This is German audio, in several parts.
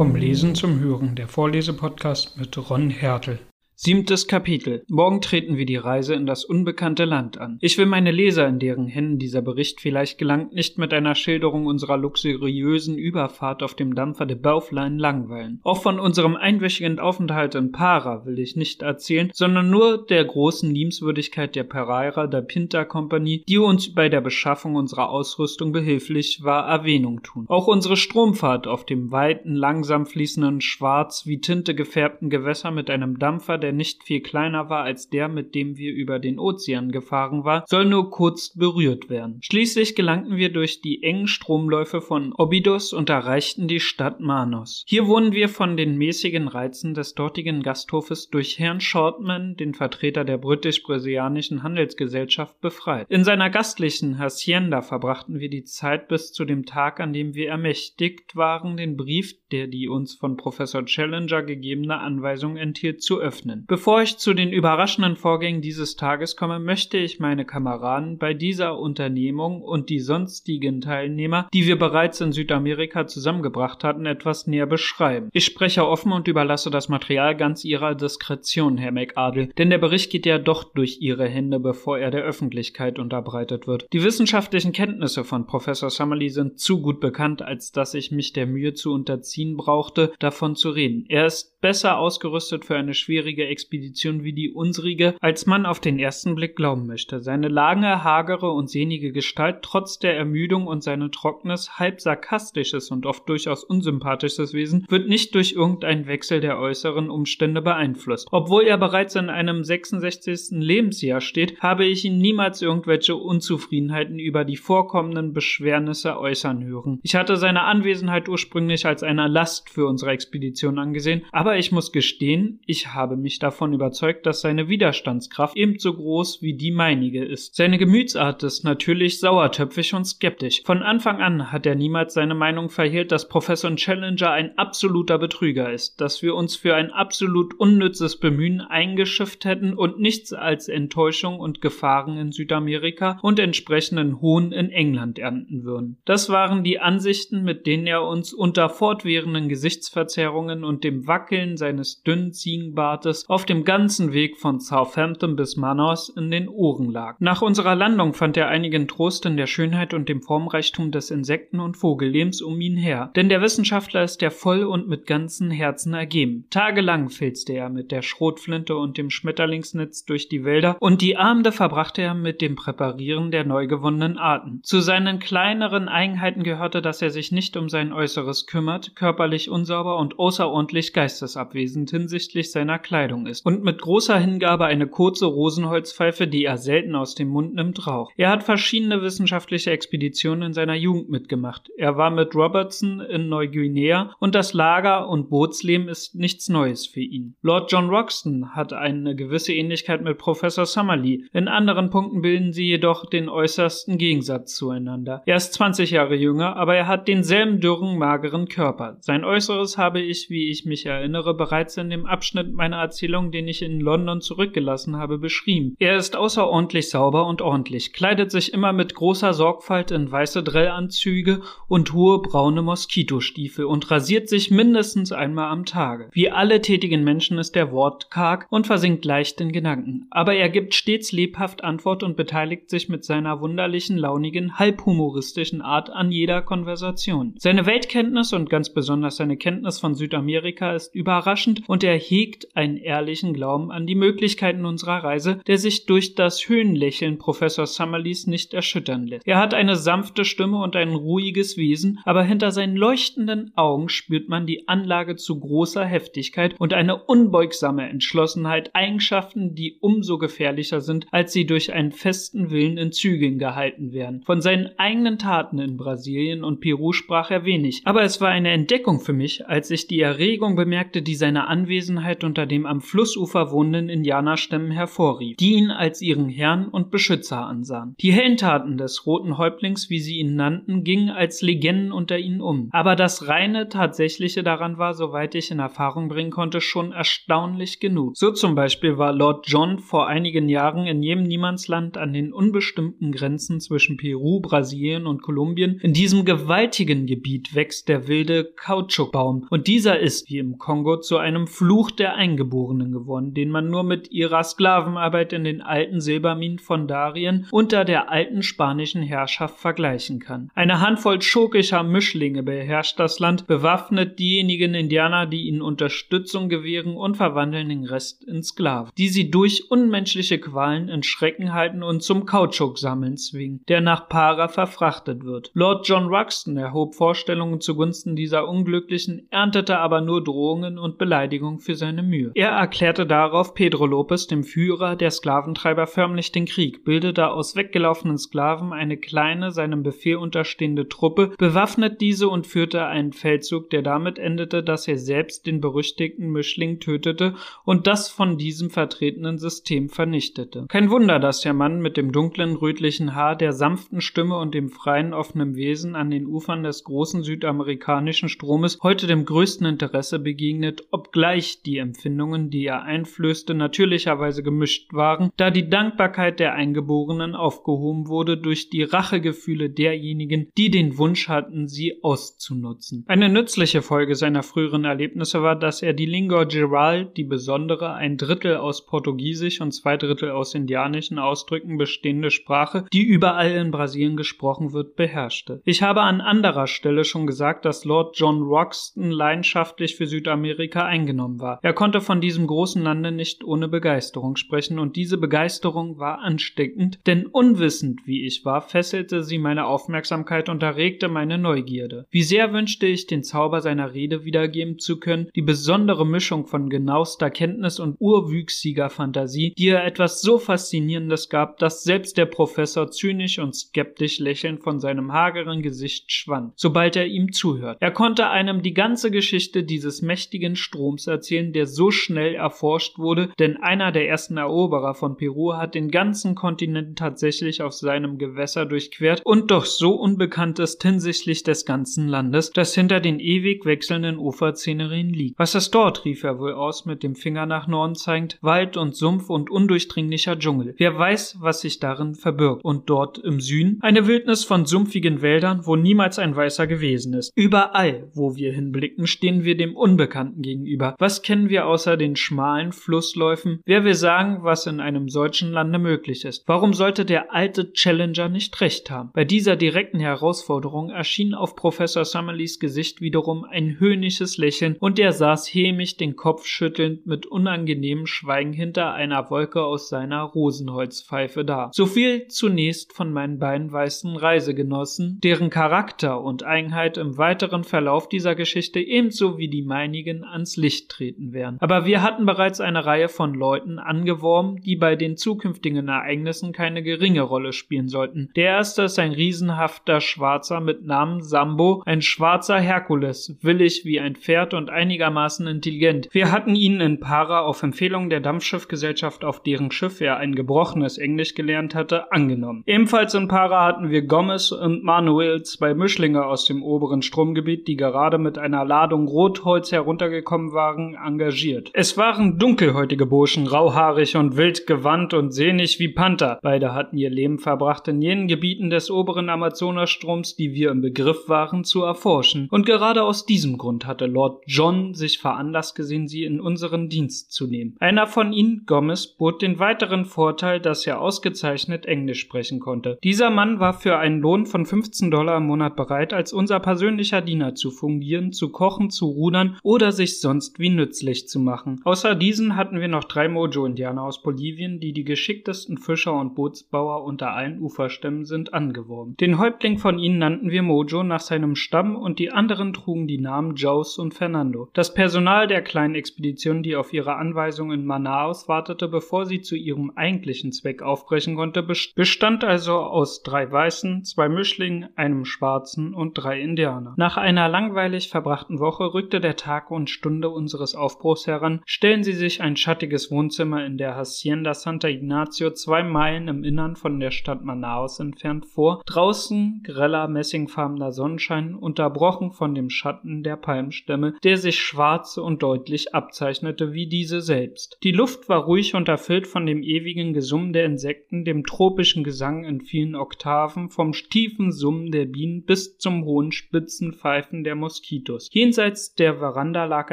Vom Lesen zum Hören, der Vorlesepodcast mit Ron Hertel. Siebtes Kapitel. Morgen treten wir die Reise in das unbekannte Land an. Ich will meine Leser, in deren Händen dieser Bericht vielleicht gelangt, nicht mit einer Schilderung unserer luxuriösen Überfahrt auf dem Dampfer de Bauflein langweilen. Auch von unserem einwöchigen Aufenthalt in Para will ich nicht erzählen, sondern nur der großen Liebenswürdigkeit der Pereira der Pinta Company, die uns bei der Beschaffung unserer Ausrüstung behilflich war, Erwähnung tun. Auch unsere Stromfahrt auf dem weiten, langsam fließenden, schwarz wie Tinte gefärbten Gewässer mit einem Dampfer, der der nicht viel kleiner war als der, mit dem wir über den Ozean gefahren war, soll nur kurz berührt werden. Schließlich gelangten wir durch die engen Stromläufe von Obidos und erreichten die Stadt Manos. Hier wurden wir von den mäßigen Reizen des dortigen Gasthofes durch Herrn Shortman, den Vertreter der britisch-brasilianischen Handelsgesellschaft, befreit. In seiner gastlichen Hacienda verbrachten wir die Zeit bis zu dem Tag, an dem wir ermächtigt waren, den Brief, der die uns von Professor Challenger gegebene Anweisung enthielt, zu öffnen. Bevor ich zu den überraschenden Vorgängen dieses Tages komme, möchte ich meine Kameraden bei dieser Unternehmung und die sonstigen Teilnehmer, die wir bereits in Südamerika zusammengebracht hatten, etwas näher beschreiben. Ich spreche offen und überlasse das Material ganz Ihrer Diskretion, Herr McArdle, denn der Bericht geht ja doch durch Ihre Hände, bevor er der Öffentlichkeit unterbreitet wird. Die wissenschaftlichen Kenntnisse von Professor Summerlee sind zu gut bekannt, als dass ich mich der Mühe zu unterziehen brauchte, davon zu reden. Er ist besser ausgerüstet für eine schwierige Expedition wie die unsrige, als man auf den ersten Blick glauben möchte. Seine lange, hagere und sehnige Gestalt, trotz der Ermüdung und seine trockenes, halb sarkastisches und oft durchaus unsympathisches Wesen, wird nicht durch irgendeinen Wechsel der äußeren Umstände beeinflusst. Obwohl er bereits in einem 66. Lebensjahr steht, habe ich ihn niemals irgendwelche Unzufriedenheiten über die vorkommenden Beschwernisse äußern hören. Ich hatte seine Anwesenheit ursprünglich als eine Last für unsere Expedition angesehen, aber ich muss gestehen, ich habe mich davon überzeugt, dass seine Widerstandskraft ebenso groß wie die meinige ist. Seine Gemütsart ist natürlich sauertöpfig und skeptisch. Von Anfang an hat er niemals seine Meinung verhehlt, dass Professor Challenger ein absoluter Betrüger ist, dass wir uns für ein absolut unnützes Bemühen eingeschifft hätten und nichts als Enttäuschung und Gefahren in Südamerika und entsprechenden Hohn in England ernten würden. Das waren die Ansichten, mit denen er uns unter fortwährenden Gesichtsverzerrungen und dem Wackeln seines dünnen Ziegenbartes auf dem ganzen Weg von Southampton bis Manos in den Ohren lag. Nach unserer Landung fand er einigen Trost in der Schönheit und dem Formreichtum des Insekten- und Vogellebens um ihn her, denn der Wissenschaftler ist ja voll und mit ganzem Herzen ergeben. Tagelang filzte er mit der Schrotflinte und dem Schmetterlingsnetz durch die Wälder und die Abende verbrachte er mit dem Präparieren der neu gewonnenen Arten. Zu seinen kleineren Eigenheiten gehörte, dass er sich nicht um sein Äußeres kümmert, körperlich unsauber und außerordentlich geistesabwesend hinsichtlich seiner Kleidung Ausbildung ist und mit großer Hingabe eine kurze Rosenholzpfeife, die er selten aus dem Mund nimmt, raucht. Er hat verschiedene wissenschaftliche Expeditionen in seiner Jugend mitgemacht. Er war mit Robertson in Neuguinea und das Lager- und Bootsleben ist nichts Neues für ihn. Lord John Roxton hat eine gewisse Ähnlichkeit mit Professor Summerlee. In anderen Punkten bilden sie jedoch den äußersten Gegensatz zueinander. Er ist 20 Jahre jünger, aber er hat denselben dürren, mageren Körper. Sein Äußeres habe ich, wie ich mich erinnere, bereits in dem Abschnitt meiner Erzählung Erzählung, den ich in London zurückgelassen habe, beschrieben. Er ist außerordentlich sauber und ordentlich, kleidet sich immer mit großer Sorgfalt in weiße Drillanzüge und hohe braune Moskitostiefel und rasiert sich mindestens einmal am Tage. Wie alle tätigen Menschen ist er wortkarg und versinkt leicht in Gedanken, aber er gibt stets lebhaft Antwort und beteiligt sich mit seiner wunderlichen, launigen, halbhumoristischen Art an jeder Konversation. Seine Weltkenntnis und ganz besonders seine Kenntnis von Südamerika ist überraschend und er hegt ein ehrlichen Glauben an die Möglichkeiten unserer Reise, der sich durch das Höhenlächeln Professor Summerlees nicht erschüttern lässt. Er hat eine sanfte Stimme und ein ruhiges Wesen, aber hinter seinen leuchtenden Augen spürt man die Anlage zu großer Heftigkeit und eine unbeugsame Entschlossenheit, Eigenschaften, die umso gefährlicher sind, als sie durch einen festen Willen in Zügeln gehalten werden. Von seinen eigenen Taten in Brasilien und Peru sprach er wenig, aber es war eine Entdeckung für mich, als ich die Erregung bemerkte, die seine Anwesenheit unter dem am Flussufer wohnenden Indianerstämmen hervorrief, die ihn als ihren Herrn und Beschützer ansahen. Die Heldentaten des roten Häuptlings, wie sie ihn nannten, gingen als Legenden unter ihnen um. Aber das reine Tatsächliche daran war, soweit ich in Erfahrung bringen konnte, schon erstaunlich genug. So zum Beispiel war Lord John vor einigen Jahren in jedem Niemandsland an den unbestimmten Grenzen zwischen Peru, Brasilien und Kolumbien. In diesem gewaltigen Gebiet wächst der wilde Kautschukbaum und dieser ist, wie im Kongo, zu einem Fluch der Eingeborenen geworden, den man nur mit ihrer Sklavenarbeit in den alten Silberminen von Darien unter der alten spanischen Herrschaft vergleichen kann. Eine Handvoll schurkischer Mischlinge beherrscht das Land, bewaffnet diejenigen Indianer, die ihnen Unterstützung gewähren und verwandeln den Rest in Sklaven, die sie durch unmenschliche Qualen in Schrecken halten und zum Kautschuksammeln zwingen, der nach Para verfrachtet wird. Lord John Ruxton erhob Vorstellungen zugunsten dieser Unglücklichen, erntete aber nur Drohungen und Beleidigungen für seine Mühe. Er erklärte darauf Pedro Lopez, dem Führer der Sklaventreiber, förmlich den Krieg, bildete aus weggelaufenen Sklaven eine kleine, seinem Befehl unterstehende Truppe, bewaffnet diese und führte einen Feldzug, der damit endete, dass er selbst den berüchtigten Mischling tötete und das von diesem vertretenen System vernichtete. Kein Wunder, dass der Mann mit dem dunklen, rötlichen Haar, der sanften Stimme und dem freien, offenen Wesen an den Ufern des großen südamerikanischen Stromes heute dem größten Interesse begegnet, obgleich die Empfindungen, die er einflößte, natürlicherweise gemischt waren, da die Dankbarkeit der Eingeborenen aufgehoben wurde durch die Rachegefühle derjenigen, die den Wunsch hatten, sie auszunutzen. Eine nützliche Folge seiner früheren Erlebnisse war, dass er die Lingua Geral, die besondere, ein Drittel aus Portugiesisch und zwei Drittel aus indianischen Ausdrücken bestehende Sprache, die überall in Brasilien gesprochen wird, beherrschte. Ich habe an anderer Stelle schon gesagt, dass Lord John Roxton leidenschaftlich für Südamerika eingenommen war. Er konnte von diesem großen Lande nicht ohne Begeisterung sprechen und diese Begeisterung war ansteckend, denn unwissend wie ich war, fesselte sie meine Aufmerksamkeit und erregte meine Neugierde. Wie sehr wünschte ich, den Zauber seiner Rede wiedergeben zu können, die besondere Mischung von genauester Kenntnis und urwüchsiger Fantasie, die ihr etwas so Faszinierendes gab, dass selbst der Professor zynisch und skeptisch lächelnd von seinem hageren Gesicht schwand, sobald er ihm zuhört. Er konnte einem die ganze Geschichte dieses mächtigen Stroms erzählen, der so schnell erforscht wurde, denn einer der ersten Eroberer von Peru hat den ganzen Kontinent tatsächlich auf seinem Gewässer durchquert und doch so unbekannt ist hinsichtlich des ganzen Landes, das hinter den ewig wechselnden Uferszenerien liegt. Was ist dort? rief er wohl aus, mit dem Finger nach Norden zeigend. Wald und Sumpf und undurchdringlicher Dschungel. Wer weiß, was sich darin verbirgt. Und dort im Süden eine Wildnis von sumpfigen Wäldern, wo niemals ein Weißer gewesen ist. Überall, wo wir hinblicken, stehen wir dem Unbekannten gegenüber. Was kennen wir außer den schmalen Flussläufen? Wer will sagen, was in einem solchen Lande möglich ist? Warum sollte der alte Challenger nicht recht haben? Bei dieser direkten Herausforderung erschien auf Professor Summerleys Gesicht wiederum ein höhnisches Lächeln und er saß hämisch den Kopf schüttelnd mit unangenehmem Schweigen hinter einer Wolke aus seiner Rosenholzpfeife da. So viel zunächst von meinen beiden weißen Reisegenossen, deren Charakter und Eigenheit im weiteren Verlauf dieser Geschichte ebenso wie die meinigen ans Licht treten werden. Aber wir hatten bereits eine Reihe von Leuten angeworben, die bei den zukünftigen Ereignissen keine geringe Rolle spielen sollten. Der erste ist ein riesenhafter Schwarzer mit Namen Sambo, ein schwarzer Herkules, willig wie ein Pferd und einigermaßen intelligent. Wir hatten ihn in Para auf Empfehlung der Dampfschiffgesellschaft, auf deren Schiff er ein gebrochenes Englisch gelernt hatte, angenommen. Ebenfalls in Para hatten wir Gomez und Manuel, zwei Mischlinge aus dem oberen Stromgebiet, die gerade mit einer Ladung Rotholz heruntergekommen waren, engagiert. Es waren dunkelhäutige Burschen, rauhaarig und wild gewandt und sehnig wie Panther. Beide hatten ihr Leben verbracht in jenen Gebieten des oberen Amazonastroms, die wir im Begriff waren zu erforschen. Und gerade aus diesem Grund hatte Lord John sich veranlasst gesehen, sie in unseren Dienst zu nehmen. Einer von ihnen, Gomez, bot den weiteren Vorteil, dass er ausgezeichnet Englisch sprechen konnte. Dieser Mann war für einen Lohn von 15 Dollar im Monat bereit, als unser persönlicher Diener zu fungieren, zu kochen, zu rudern oder sich sonst wie nützlich zu machen. Außer diesen hatten wir noch drei Mojo-Indianer aus Bolivien, die die geschicktesten Fischer und Bootsbauer unter allen Uferstämmen sind, angeworben. Den Häuptling von ihnen nannten wir Mojo nach seinem Stamm und die anderen trugen die Namen Joes und Fernando. Das Personal der kleinen Expedition, die auf ihre Anweisung in Manaus wartete, bevor sie zu ihrem eigentlichen Zweck aufbrechen konnte, bestand also aus drei Weißen, zwei Mischlingen, einem Schwarzen und drei Indianern. Nach einer langweilig verbrachten Woche rückte der Tag und Stunde unseres Aufbruchs heran, stellen Sie sich ein schattiges Wohnzimmer in der Hacienda Santa Ignacio zwei Meilen im Innern von der Stadt Manaus entfernt vor. Draußen greller messingfarbener Sonnenschein, unterbrochen von dem Schatten der Palmstämme, der sich schwarz und deutlich abzeichnete wie diese selbst. Die Luft war ruhig und erfüllt von dem ewigen Gesummen der Insekten, dem tropischen Gesang in vielen Oktaven, vom tiefen Summen der Bienen bis zum hohen spitzen Pfeifen der Moskitos. Jenseits der Veranda lag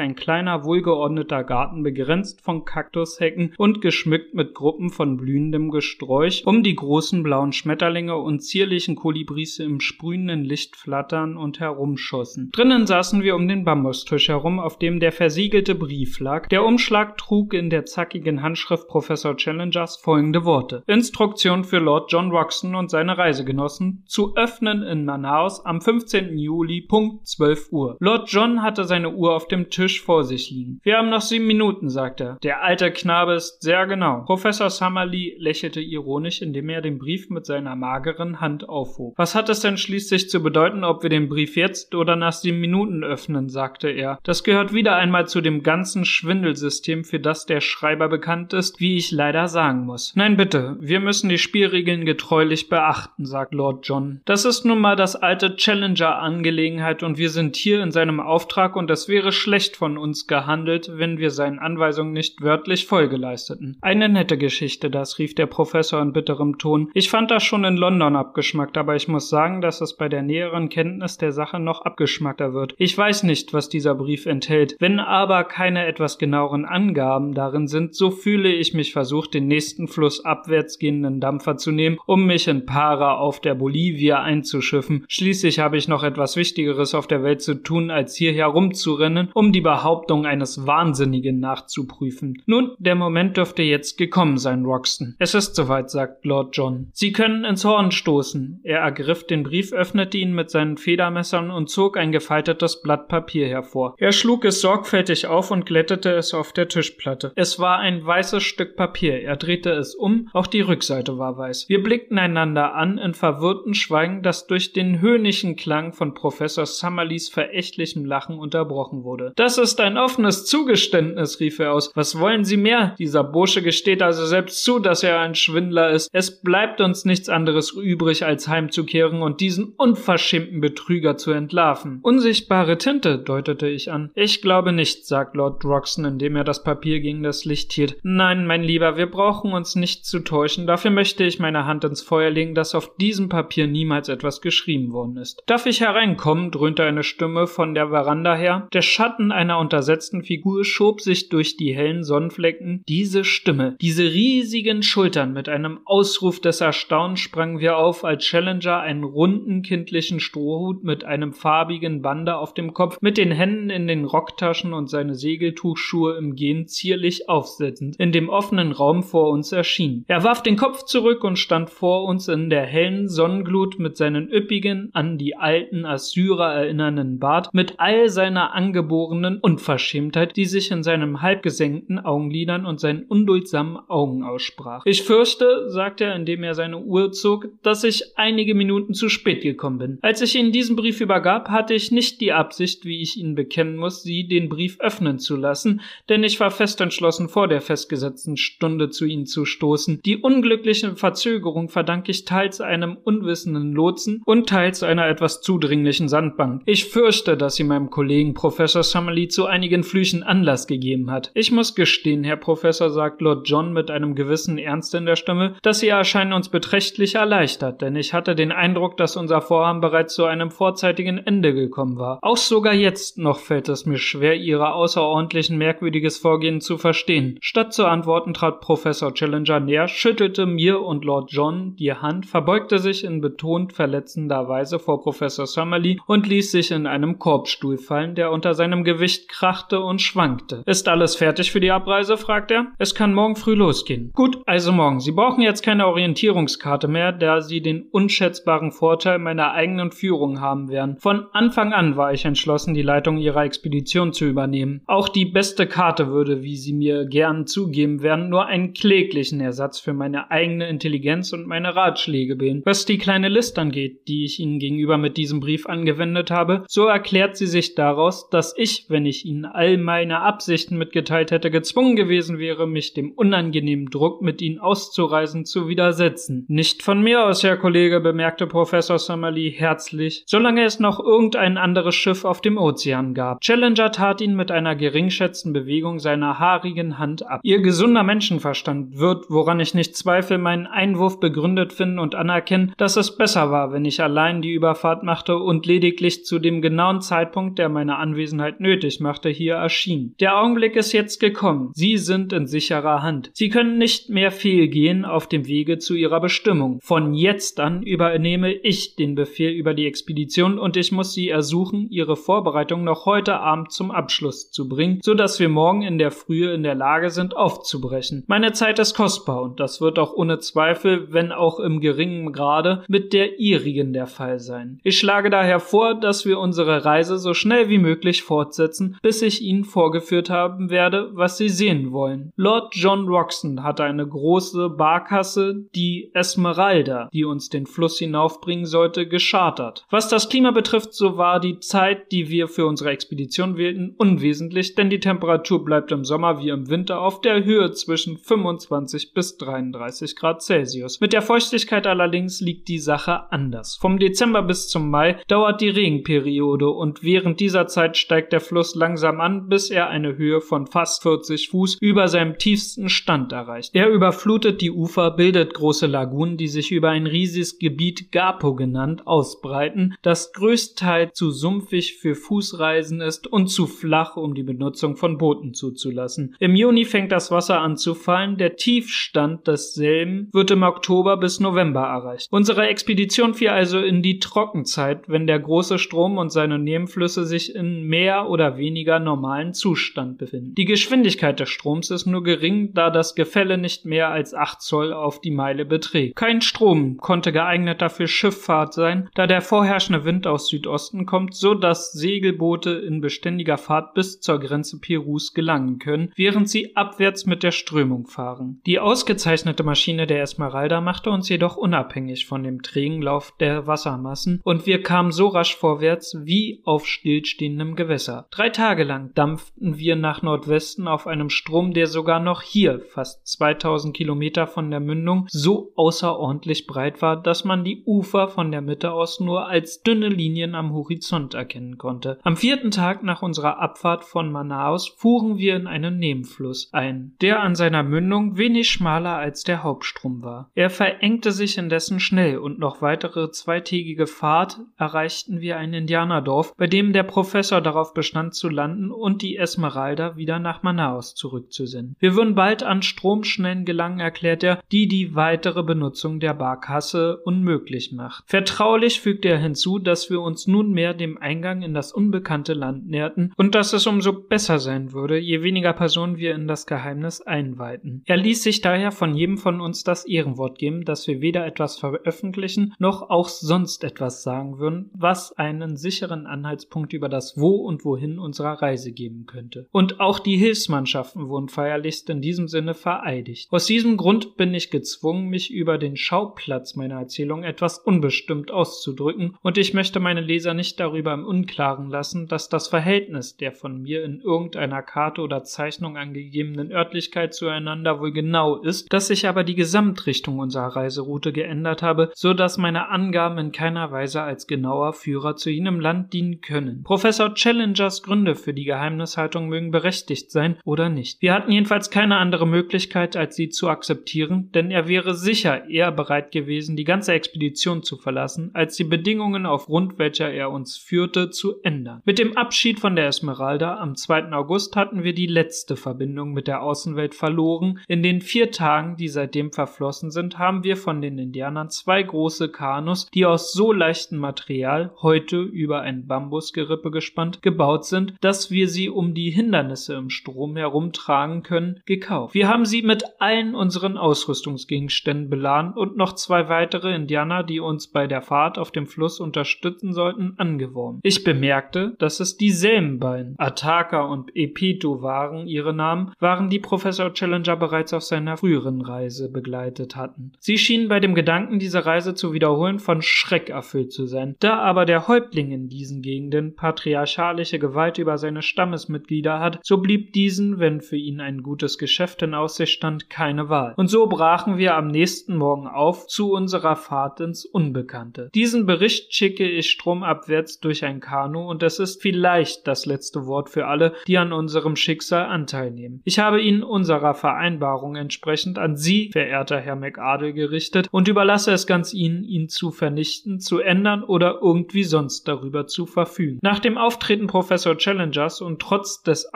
ein kleiner, wohlgeordneter Garten, begrenzt von Kaktushecken und geschmückt mit Gruppen von blühendem Gesträuch, um die großen blauen Schmetterlinge und zierlichen Kolibris im sprühenden Licht flattern und herumschossen. Drinnen saßen wir um den Bambustisch herum, auf dem der versiegelte Brief lag. Der Umschlag trug in der zackigen Handschrift Professor Challengers folgende Worte. Instruktion für Lord John Roxton und seine Reisegenossen zu öffnen in Manaus am 15. Juli Punkt 12 Uhr. Lord John hatte seine Uhr auf dem Tisch vor sich liegen. Wir haben noch sieben Minuten, sagt er. Der alte Knabe ist sehr genau. Professor Summerlee lächelte ironisch, indem er den Brief mit seiner mageren Hand aufhob. Was hat es denn schließlich zu bedeuten, ob wir den Brief jetzt oder nach sieben Minuten öffnen, sagte er. Das gehört wieder einmal zu dem ganzen Schwindelsystem, für das der Schreiber bekannt ist, wie ich leider sagen muss. Nein, bitte, wir müssen die Spielregeln getreulich beachten, sagt Lord John. Das ist nun mal das alte Challenger-Angelegenheit und wir sind hier in seinem Auftrag und es wäre schlecht von uns gehandelt, wenn wir seinen Anweisungen nicht wörtlich Folge leisteten. Eine nette Geschichte, das rief der Professor in bitterem Ton. Ich fand das schon in London abgeschmackt, aber ich muss sagen, dass es bei der näheren Kenntnis der Sache noch abgeschmackter wird. Ich weiß nicht, was dieser Brief enthält. Wenn aber keine etwas genaueren Angaben darin sind, so fühle ich mich versucht, den nächsten Fluss abwärts gehenden Dampfer zu nehmen, um mich in Para auf der Bolivia einzuschiffen. Schließlich habe ich noch etwas Wichtigeres auf der Welt zu tun, als hier herumzurennen, um die Behauptung eines Wahnsinnigen nachzuprüfen. Nun, der Moment dürfte jetzt gekommen sein, Roxton. Es ist soweit, sagt Lord John. Sie können ins Horn stoßen. Er ergriff den Brief, öffnete ihn mit seinen Federmessern und zog ein gefaltetes Blatt Papier hervor. Er schlug es sorgfältig auf und glättete es auf der Tischplatte. Es war ein weißes Stück Papier. Er drehte es um, auch die Rückseite war weiß. Wir blickten einander an in verwirrtem Schweigen, das durch den höhnischen Klang von Professor Summerlees verächtlichem Lachen unterbrochen wurde. Das ist ein offenes Zugeständnis, rief er aus. Was wollen Sie mehr? Dieser Bursche gesteht also selbst zu, dass er ein Schwindler ist. Es bleibt uns nichts anderes übrig, als heimzukehren und diesen unverschämten Betrüger zu entlarven. Unsichtbare Tinte, deutete ich an. Ich glaube nicht, sagt Lord Roxton, indem er das Papier gegen das Licht hielt. Nein, mein Lieber, wir brauchen uns nicht zu täuschen. Dafür möchte ich meine Hand ins Feuer legen, dass auf diesem Papier niemals etwas geschrieben worden ist. Darf ich hereinkommen? dröhnte eine Stimme von der Veranda her. Der Schatten einer untersetzten Figur schob sich durch die hellen Sonnenflecken. Diese Stimme, diese riesigen Schultern mit einem Ausruf des Erstaunens sprangen wir auf, als Challenger einen runden kindlichen Strohhut mit einem farbigen Bande auf dem Kopf, mit den Händen in den Rocktaschen und seine Segeltuchschuhe im Gehen zierlich aufsetzend, in dem offenen Raum vor uns erschien. Er warf den Kopf zurück und stand vor uns in der hellen Sonnenglut mit seinen üppigen, an die alten Assyrer erinnernden Bart, mit all seiner angeborenen Unverschämtheit, die sich in seinem halbgesenkten Augenlidern und seinen unduldsamen Augen aussprach. Ich fürchte, sagte er, indem er seine Uhr zog, dass ich einige Minuten zu spät gekommen bin. Als ich Ihnen diesen Brief übergab, hatte ich nicht die Absicht, wie ich Ihnen bekennen muss, Sie den Brief öffnen zu lassen, denn ich war fest entschlossen, vor der festgesetzten Stunde zu Ihnen zu stoßen. Die unglückliche Verzögerung verdanke ich teils einem unwissenden Lotsen und teils einer etwas zudringlichen Sandbank. Ich fürchte, dass sie meinem Kollegen Professor Summerlee zu einigen Flüchen Anlass gegeben hat. Ich muss gestehen, Herr Professor, sagt Lord John mit einem gewissen Ernst in der Stimme, dass Ihr Erscheinen uns beträchtlich erleichtert, denn ich hatte den Eindruck, dass unser Vorhaben bereits zu einem vorzeitigen Ende gekommen war. Auch sogar jetzt noch fällt es mir schwer, Ihre außerordentlichen merkwürdiges Vorgehen zu verstehen. Statt zu antworten trat Professor Challenger näher, schüttelte mir und Lord John die Hand, verbeugte sich in betont verletzender Weise vor Professor Summerlee und ließ sich in einem Korbstuhl fallen, der unter seinem Gewicht krachte und schwankte. Ist alles fertig für die Abreise? fragt er. Es kann morgen früh losgehen. Gut, also morgen. Sie brauchen jetzt keine Orientierungskarte mehr, da Sie den unschätzbaren Vorteil meiner eigenen Führung haben werden. Von Anfang an war ich entschlossen, die Leitung Ihrer Expedition zu übernehmen. Auch die beste Karte würde, wie Sie mir gern zugeben werden, nur einen kläglichen Ersatz für meine eigene Intelligenz und meine Ratschläge bilden. Was die kleine List angeht, die ich Ihnen gegenüber mit diesem Brief angewendet habe, so erklärt sie sich daraus, dass ich, wenn ich Ihnen all meine Absichten Nachrichten mitgeteilt hätte, gezwungen gewesen wäre, mich dem unangenehmen Druck, mit ihnen auszureisen, zu widersetzen. Nicht von mir aus, Herr Kollege, bemerkte Professor Summerlee herzlich, solange es noch irgendein anderes Schiff auf dem Ozean gab. Challenger tat ihn mit einer geringschätzten Bewegung seiner haarigen Hand ab. Ihr gesunder Menschenverstand wird, woran ich nicht zweifle, meinen Einwurf begründet finden und anerkennen, dass es besser war, wenn ich allein die Überfahrt machte und lediglich zu dem genauen Zeitpunkt, der meine Anwesenheit nötig machte, hier erschien. Der Augenblick ist jetzt gekommen. Sie sind in sicherer Hand. Sie können nicht mehr fehlgehen auf dem Wege zu ihrer Bestimmung. Von jetzt an übernehme ich den Befehl über die Expedition und ich muss Sie ersuchen, Ihre Vorbereitung noch heute Abend zum Abschluss zu bringen, so dass wir morgen in der Frühe in der Lage sind, aufzubrechen. Meine Zeit ist kostbar und das wird auch ohne Zweifel, wenn auch im geringen Grade, mit der ihrigen der Fall sein. Ich schlage daher vor, dass wir unsere Reise so schnell wie möglich fortsetzen, bis ich Ihnen vorgeführt haben werde, was Sie sehen wollen. Lord John Roxton hatte eine große Barkasse, die Esmeralda, die uns den Fluss hinaufbringen sollte, geschartert. Was das Klima betrifft, so war die Zeit, die wir für unsere Expedition wählten, unwesentlich, denn die Temperatur bleibt im Sommer wie im Winter auf der Höhe zwischen 25 bis 33 Grad Celsius. Mit der Feuchtigkeit allerdings liegt die Sache anders. Vom Dezember bis zum Mai dauert die Regenperiode und während dieser Zeit steigt der Fluss langsam an, bis er eine Höhe von fast 40 Fuß über seinem tiefsten Stand erreicht. Er überflutet die Ufer, bildet große Lagunen, die sich über ein riesiges Gebiet Gapo genannt ausbreiten, das größtenteils zu sumpfig für Fußreisen ist und zu flach, um die Benutzung von Booten zuzulassen. Im Juni fängt das Wasser an zu fallen, der Tiefstand desselben wird im Oktober bis November erreicht. Unsere Expedition fiel also in die Trockenzeit, wenn der große Strom und seine Nebenflüsse sich in mehr oder weniger normalen Zustand befinden. Die Geschwindigkeit des Stroms ist nur gering, da das Gefälle nicht mehr als 8 Zoll auf die Meile beträgt. Kein Strom konnte geeigneter für Schifffahrt sein, da der vorherrschende Wind aus Südosten kommt, so dass Segelboote in beständiger Fahrt bis zur Grenze Perus gelangen können, während sie abwärts mit der Strömung fahren. Die ausgezeichnete Maschine der Esmeralda machte uns jedoch unabhängig von dem trägen Lauf der Wassermassen und wir kamen so rasch vorwärts wie auf stillstehendem Gewässer. Drei Tage lang dampften wir nach Nordwesten auf einem Strom, der sogar noch hier, fast 2000 Kilometer von der Mündung, so außerordentlich breit war, dass man die Ufer von der Mitte aus nur als dünne Linien am Horizont erkennen konnte. Am vierten Tag nach unserer Abfahrt von Manaus fuhren wir in einen Nebenfluss ein, der an seiner Mündung wenig schmaler als der Hauptstrom war. Er verengte sich indessen schnell und noch weitere zweitägige Fahrt erreichten wir ein Indianerdorf, bei dem der Professor darauf bestand zu landen und die Esmeralda wieder nach Manaus zurückzusenden. Wir würden bald an Stromschnellen gelangen, erklärt er, die die weitere Benutzung der Barkasse unmöglich macht. Vertraulich fügte er hinzu, dass wir uns nunmehr dem Eingang in das unbekannte Land näherten und dass es umso besser sein würde, je weniger Personen wir in das Geheimnis einweihten. Er ließ sich daher von jedem von uns das Ehrenwort geben, dass wir weder etwas veröffentlichen noch auch sonst etwas sagen würden, was einen sicheren Anhaltspunkt über das Wo und Wohin unserer Reise geben könnte. Und auch die Hilfsmannschaften wurden feierlichst in diesem Sinne vereidigt. Aus diesem Grund bin ich gezwungen, mich über den Schauplatz meiner Erzählung etwas unbestimmt auszudrücken, und ich möchte meine Leser nicht darüber im Unklaren lassen, dass das Verhältnis der von mir in irgendeiner Karte oder Zeichnung angegebenen Örtlichkeit zueinander wohl genau ist, dass sich aber die Gesamtrichtung unserer Reiseroute geändert habe, so dass meine Angaben in keiner Weise als genauer Führer zu jenem Land dienen können. Professor Challengers Gründe für die Geheimnishaltung mögen berechtigt sein oder nicht. Wir hatten jedenfalls keine andere Möglichkeit, als sie zu akzeptieren, denn er wäre sicher eher bereit gewesen, die ganze Expedition zu verlassen, als die Bedingungen, aufgrund welcher er uns führte, zu ändern. Mit dem Abschied von der Esmeralda am 2. August hatten wir die letzte Verbindung mit der Außenwelt verloren. In den vier Tagen, die seitdem verflossen sind, haben wir von den Indianern zwei große Kanus, die aus so leichtem Material, heute über ein Bambusgerippe gespannt, gebaut sind, dass wir sie um die Hindernisse im Strom herumtragen können, gekauft. Wir haben sie mit allen unseren Ausrüstungsgegenständen beladen und noch zwei weitere Indianer, die uns bei der Fahrt auf dem Fluss unterstützen sollten, angeworben. Ich bemerkte, dass es dieselben beiden, Ataka und Epito waren ihre Namen, waren die Professor Challenger bereits auf seiner früheren Reise begleitet hatten. Sie schienen bei dem Gedanken, diese Reise zu wiederholen, von Schreck erfüllt zu sein. Da aber der Häuptling in diesen Gegenden patriarchalische Gewalt über seine Stammesmitglieder hat, so blieb diesen, wenn für ihn ein gutes Geschäft in Aussicht stand, keine Wahl. Und so brachen wir am nächsten Morgen auf zu unserer Fahrt ins Unbekannte. Diesen Bericht schicke ich stromabwärts durch ein Kanu und es ist vielleicht das letzte Wort für alle, die an unserem Schicksal Anteil nehmen. Ich habe ihn unserer Vereinbarung entsprechend an Sie, verehrter Herr McArdle, gerichtet und überlasse es ganz Ihnen, ihn zu vernichten, zu ändern oder irgendwie sonst darüber zu verfügen. Nach dem Auftreten Professor Challengers und trotz des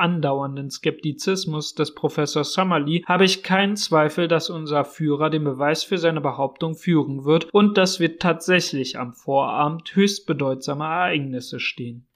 andauernden Skeptizismus des Professors Summerlee habe ich keinen Zweifel, dass unser Führer den Beweis für seine Behauptung führen wird und dass wir tatsächlich am Vorabend höchst bedeutsamer Ereignisse stehen.